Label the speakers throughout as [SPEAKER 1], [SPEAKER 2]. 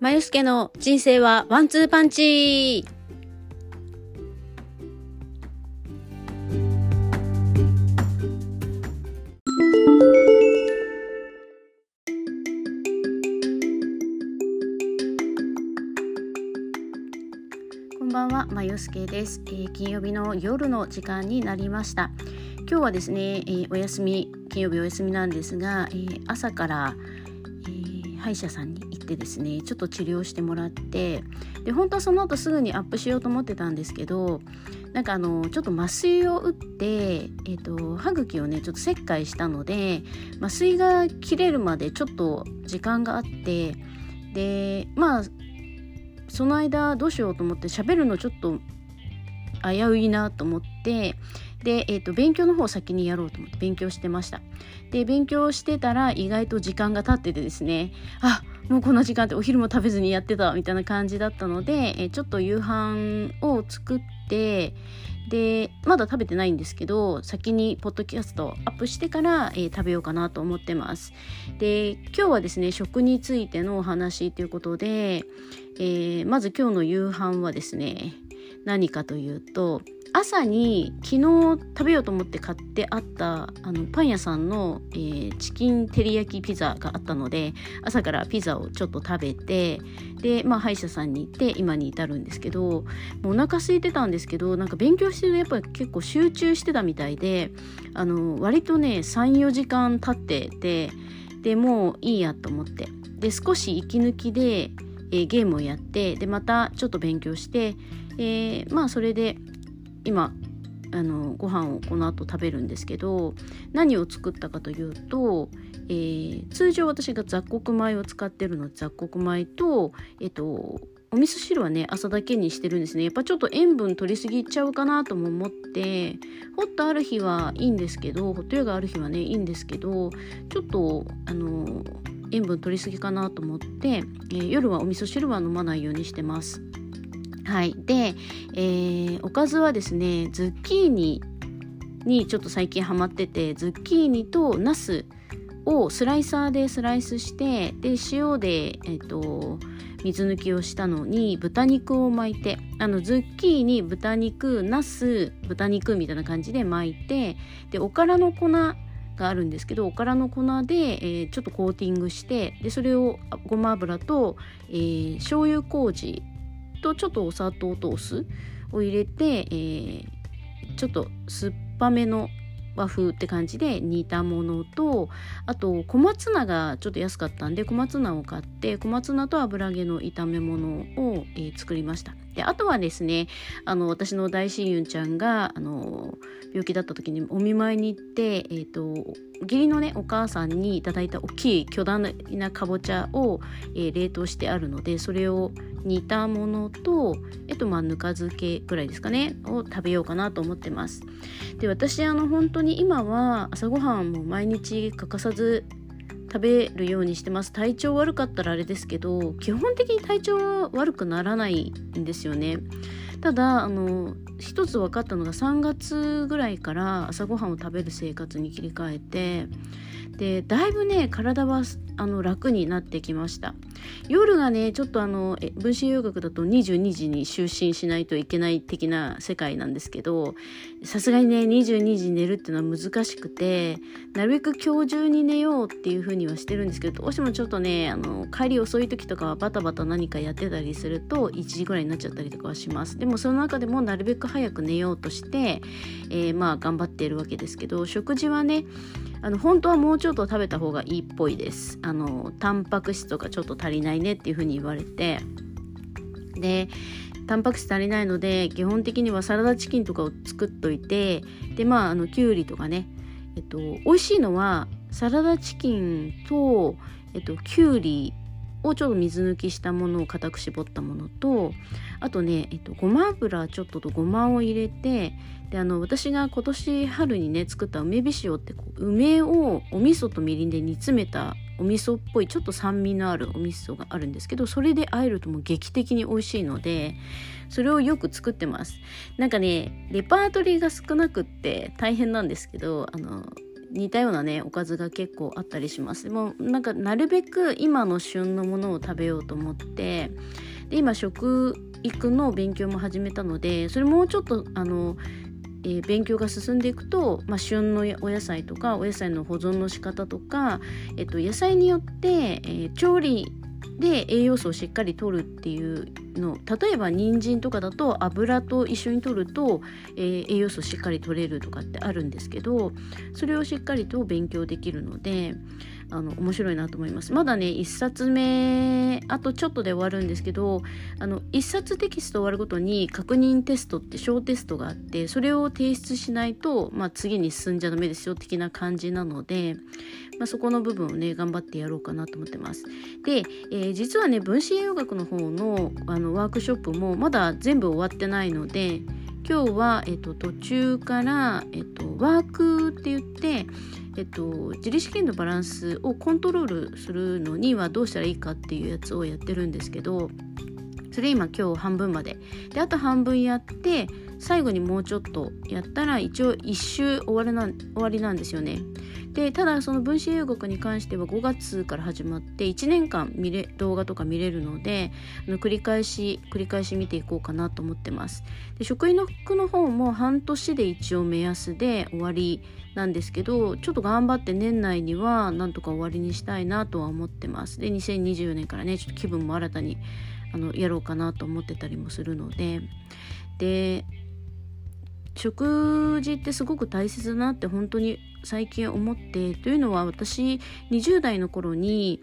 [SPEAKER 1] まゆすけの人生はワンツーパンチこんばんは、まゆすけです、えー金曜日の夜の時間になりました。今日はですね、えーお休み、金曜日お休みなんですが、えー朝から、えー歯医者さんに行ってですねちょっと治療してもらってで本当はその後すぐにアップしようと思ってたんですけどなんかあのちょっと麻酔を打って、えー、と歯茎をねちょっと切開したので麻酔が切れるまでちょっと時間があってでまあその間どうしようと思って喋るのちょっと危ういなと思ってで、えー、と勉強の方を先にやろうと思って勉強してました。で勉強してたら意外と時間が経っててですねあもうこんな時間ってお昼も食べずにやってたみたいな感じだったので、えーちょっと夕飯を作ってでまだ食べてないんですけど先にポッドキャストアップしてから、えー食べようかなと思ってます。で今日はですね食についてのお話ということで、えーまず今日の夕飯はですね何かというと朝に昨日食べようと思って買ってあったあのパン屋さんの、えーチキン照り焼きピザがあったので朝からピザをちょっと食べてで、まあ、歯医者さんに行って今に至るんですけどもうお腹空いてたんですけどなんか勉強してるとやっぱり結構集中してたみたいであの割とね34時間経っててでもういいやと思って。で少し息抜きで、えーゲームをやってでまたちょっと勉強して、えーまあそれで今あのご飯をこの後食べるんですけど何を作ったかというと、えー通常私が雑穀米を使ってるの雑穀米と、えっとお味噌汁はね朝だけにしてるんですねやっぱちょっと塩分取りすぎちゃうかなとも思ってホットある日はいいんですけどホットヨガある日はねいいんですけどちょっとあの塩分取りすぎかなと思って、えー夜はお味噌汁は飲まないようにしてます。はい、で、えーおかずはですねズッキーニにちょっと最近ハマっててズッキーニとナスをスライサーでスライスしてで塩で、えー、と水抜きをしたのに豚肉を巻いてあのズッキーニ豚肉ナス豚肉みたいな感じで巻いてでおからの粉があるんですけどおからの粉で、えーちょっとコーティングしてでそれをごま油と、えー醤油麹とちょっとお砂糖とお酢を入れて、えーちょっと酸っぱめの和風って感じで煮たものとあと小松菜がちょっと安かったんで小松菜を買って小松菜と油揚げの炒め物を、えー作りました。であとはですねあの私の大親友ちゃんがあの病気だった時にお見舞いに行って、えー、と義理のねお母さんにいただいた大きい巨大なかぼちゃを、えー冷凍してあるのでそれを煮たものと、えっとまあ、ぬか漬けぐらいですかねを食べようかなと思ってます。で私あの本当に今は朝ごはんも毎日欠かさず食べるようにしてます体調悪かったらあれですけど基本的に体調は悪くならないんですよねただあの一つ分かったのが3月ぐらいから朝ごはんを食べる生活に切り替えてでだいぶね体はあの楽になってきました。夜がねちょっとあのえ分子洋学だと22時に就寝しないといけない的な世界なんですけどさすがにね22時に寝るっていうのは難しくてなるべく今日中に寝ようっていう風にはしてるんですけどどうしてもちょっとねあの帰り遅い時とかはバタバタ何かやってたりすると1時ぐらいになっちゃったりとかはします。でもその中でもなるべく早く寝ようとして、えーまあ頑張っているわけですけど食事はねあの本当はもうちょっと食べた方がいいっぽいです。あのタンパク質とかちょっと足りないねっていう風に言われてでタンパク質足りないので基本的にはサラダチキンとかを作っといてでまああのきゅうりとかねえっと美味しいのはサラダチキンとえっときゅうりをちょっと水抜きしたものを固く絞ったものとあとね、えっと、ごま油ちょっととごまを入れてであの私が今年春にね作った梅び塩ってこう梅をお味噌とみりんで煮詰めたお味噌っぽいちょっと酸味のあるお味噌があるんですけどそれで和えるともう劇的に美味しいのでそれをよく作ってます。なんかねレパートリーが少なくって大変なんですけどあの似たようなねおかずが結構あったりします。でもなんかなるべく今の旬のものを食べようと思ってで今食育の勉強も始めたのでそれもうちょっとあのえー、勉強が進んでいくと、まあ、旬のお野菜とかお野菜の保存の仕方とか、えっと、野菜によって、えー、調理で栄養素をしっかりとるっていうの例えば人参とかだと油と一緒にとると、えー、栄養素しっかり取れるとかってあるんですけどそれをしっかりと勉強できるのであの面白いなと思います。まだね1冊目あとちょっとで終わるんですけどあの1冊テキスト終わるごとに確認テストって小テストがあってそれを提出しないと、まあ、次に進んじゃダメですよ的な感じなので、まあ、そこの部分をね頑張ってやろうかなと思ってます。で、えー、実はね分子栄養学の方のあのワークショップもまだ全部終わってないので今日は、えっと、途中から、えっと、ワークって言ってえっと、自律神経のバランスをコントロールするのにはどうしたらいいかっていうやつをやってるんですけどそれ今今日半分までであと半分やって最後にもうちょっとやったら一応1周終わりな終わりなんですよね。でただその分子栄養学に関しては5月から始まって1年間見れ動画とか見れるのであの繰り返し繰り返し見ていこうかなと思ってます。で食品の服の方も半年で一応目安で終わりなんですけどちょっと頑張って年内にはなんとか終わりにしたいなとは思ってます。で2024年からねちょっと気分も新たにあのやろうかなと思ってたりもするのでで食事ってすごく大切だなって本当に最近思ってというのは私20代の頃に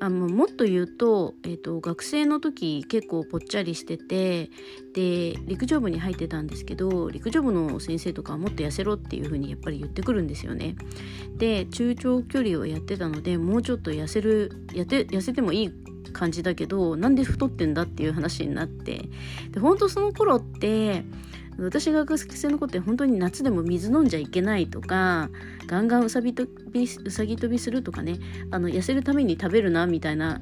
[SPEAKER 1] あのもっと言うと,、えーと、学生の時結構ぽっちゃりしててで陸上部に入ってたんですけど陸上部の先生とかはもっと痩せろっていう風にやっぱり言ってくるんですよね。で中長距離をやってたのでもうちょっと痩せるやて痩せてもいい感じだけどなんで太ってんだっていう話になってで本当その頃って私が学生の子って本当に夏でも水飲んじゃいけないとかガンガンうさびとびうさぎ跳びするとかねあの痩せるために食べるなみたいな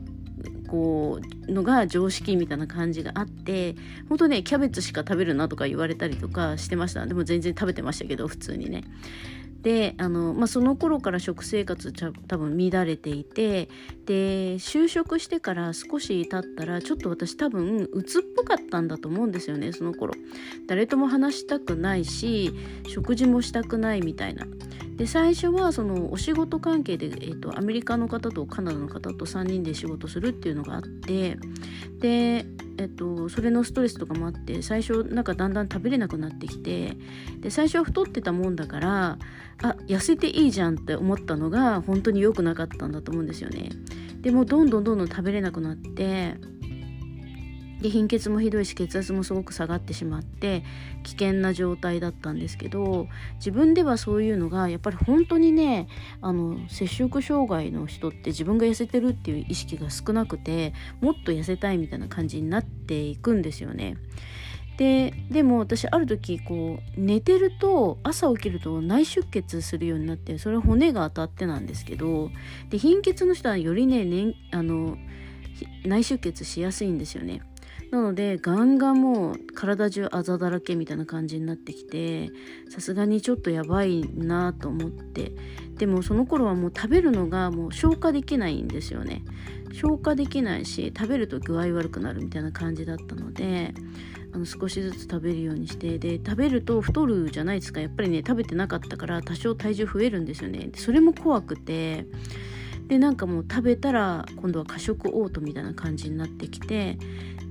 [SPEAKER 1] こうのが常識みたいな感じがあって本当ねキャベツしか食べるなとか言われたりとかしてました。でも全然食べてましたけど普通にね。であの、まあ、その頃から食生活多分乱れていてで就職してから少し経ったらちょっと私多分鬱っぽかったんだと思うんですよねその頃。誰とも話したくないし食事もしたくないみたいな。で最初はそのお仕事関係で、えーと、アメリカの方とカナダの方と3人で仕事するっていうのがあってで、えーと、それのストレスとかもあって最初なんかだんだん食べれなくなってきてで最初は太ってたもんだからあ痩せていいじゃんって思ったのが本当に良くなかったんだと思うんですよね。でもどんどんどんどん食べれなくなってで貧血もひどいし血圧もすごく下がってしまって危険な状態だったんですけど自分ではそういうのがやっぱり本当にねあの摂食障害の人って自分が痩せてるっていう意識が少なくてもっと痩せたいみたいな感じになっていくんですよね。ででも私ある時こう寝てると朝起きると内出血するようになってそれは骨が当たってなんですけどで貧血の人はよりねねあの内出血しやすいんですよね。なのでガンガンもう体中あざだらけみたいな感じになってきてさすがにちょっとやばいなと思って。でもその頃はもう食べるのがもう消化できないんですよね。消化できないし食べると具合悪くなるみたいな感じだったのであの少しずつ食べるようにしてで食べると太るじゃないですか。やっぱりね食べてなかったから多少体重増えるんですよね。それも怖くてでなんかもう食べたら今度は過食嘔吐みたいな感じになってきて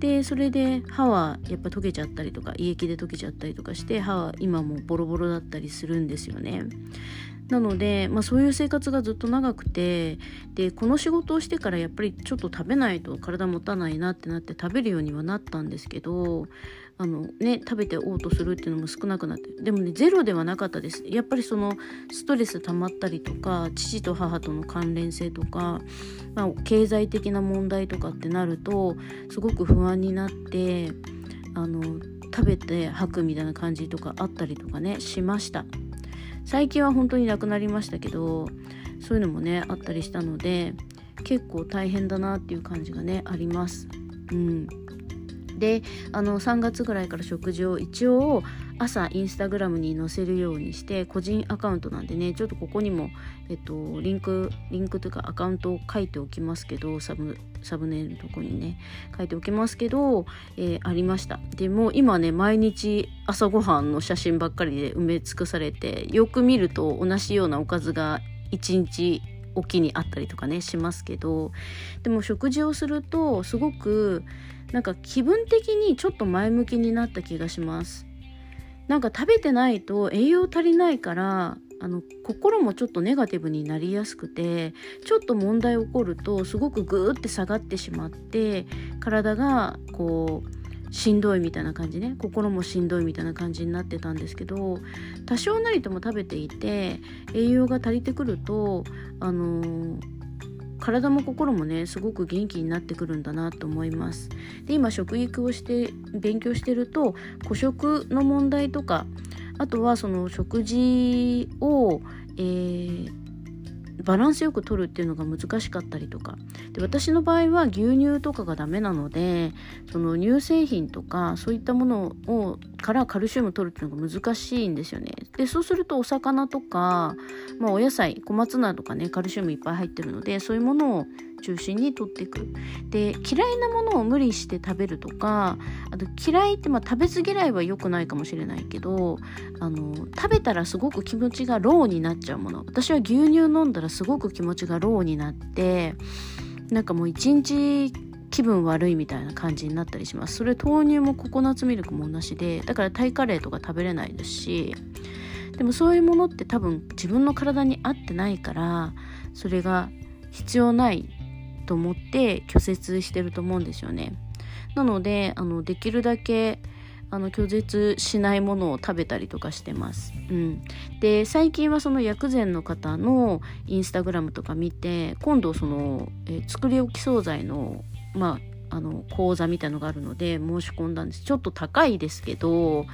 [SPEAKER 1] でそれで歯はやっぱ溶けちゃったりとか胃液で溶けちゃったりとかして歯は今もボロボロだったりするんですよね。なので、まあ、そういう生活がずっと長くてでこの仕事をしてからやっぱりちょっと食べないと体持たないなってなって食べるようにはなったんですけどあのね食べて嘔吐するっていうのも少なくなってでもねゼロではなかったです。やっぱりそのストレス溜まったりとか父と母との関連性とか、まあ、経済的な問題とかってなるとすごく不安になってあの食べて吐くみたいな感じとかあったりとかねしました。最近は本当になくなりましたけどそういうのもねあったりしたので結構大変だなっていう感じがねあります。うん。であの3月ぐらいから食事を一応朝インスタグラムに載せるようにして個人アカウントなんでねちょっとここにも、えっと、リンクリンクというかアカウントを書いておきますけどサブサブネイルのとこにね書いておきますけど、えー、ありました。でも今ね毎日朝ごはんの写真ばっかりで埋め尽くされてよく見ると同じようなおかずが1日おきにあったりとかねしますけどでも食事をするとすごくなんか気分的にちょっと前向きになった気がします。なんか食べてないと栄養足りないからあの心もちょっとネガティブになりやすくてちょっと問題起こるとすごくグーって下がってしまって体がこうしんどいみたいな感じね。心もしんどいみたいな感じになってたんですけど多少なりとも食べていて栄養が足りてくるとあのー、体も心もねすごく元気になってくるんだなと思います。で今食育をして勉強してると孤食の問題とかあとはその食事を、えー、バランスよく取るっていうのが難しかったりとか。で私の場合は牛乳とかがダメなのでその乳製品とかそういったものをからカルシウム取るっていうのが難しいんですよね。でそうするとお魚とか、まあ、お野菜小松菜とかねカルシウムいっぱい入ってるのでそういうものを中心に取っていくで嫌いなものを無理して食べるとかあと嫌いって、まあ、食べず嫌いは良くないかもしれないけどあの食べたらすごく気持ちがローになっちゃうもの。私は牛乳飲んだらすごく気持ちがローになってなんかもう一日気分悪いみたいな感じになったりしますそれ豆乳もココナッツミルクも同じでだからタイカレーとか食べれないですしでもそういうものって多分自分の体に合ってないからそれが必要ないと思って拒絶してると思うんですよね。なのであのできるだけあの拒絶しないものを食べたりとかしてます。うん、で最近はその薬膳の方のインスタグラムとか見て今度その、え作り置き惣菜のまああの講座みたいのがあるので申し込んだんです。ちょっと高いですけど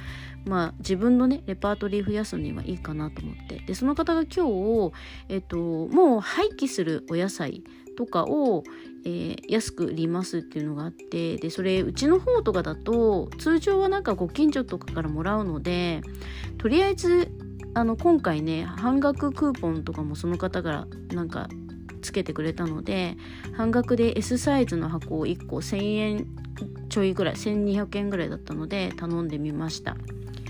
[SPEAKER 1] まあ自分のねレパートリー増やすにはいいかなと思って。でその方が今日、えっと、もう廃棄するお野菜とかを、えー、安く売りますっていうのがあってでそれうちの方とかだと通常はなんかご近所とかからもらうのでとりあえずあの今回ね半額クーポンとかもその方がなんかつけてくれたので半額で S サイズの箱を1個1000円ちょいぐらい1200円ぐらいだったので頼んでみました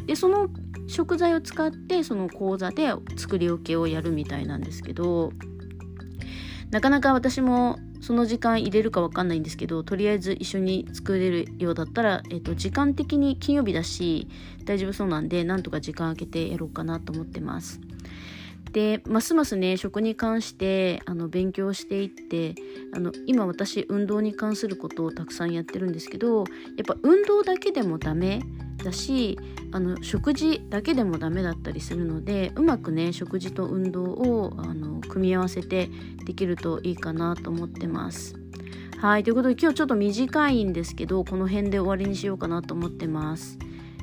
[SPEAKER 1] でその食材を使ってその講座で作り置きをやるみたいなんですけどなかなか私もその時間入れるか分かんないんですけどとりあえず一緒に作れるようだったら、えっと、時間的に金曜日だし大丈夫そうなんでなんとか時間空けてやろうかなと思ってます。でますますね食に関してあの勉強していってあの今私運動に関することをたくさんやってるんですけどやっぱ運動だけでもダメだしあの食事だけでもダメだったりするのでうまくね食事と運動をあの組み合わせてできるといいかなと思ってます。はいということで今日ちょっと短いんですけどこの辺で終わりにしようかなと思ってます。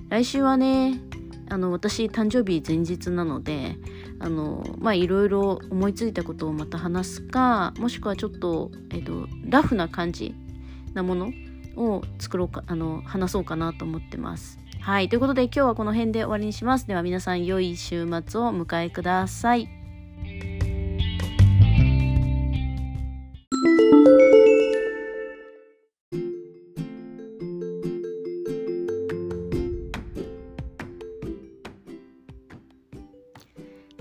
[SPEAKER 1] 来週はねあの私誕生日前日なのであのまあいろいろ思いついたことをまた話すかもしくはちょっと,、えっとラフな感じなものを作ろうかあの話そうかなと思ってます。はい。ということで今日はこの辺で終わりにします。では皆さん良い週末をお迎えください。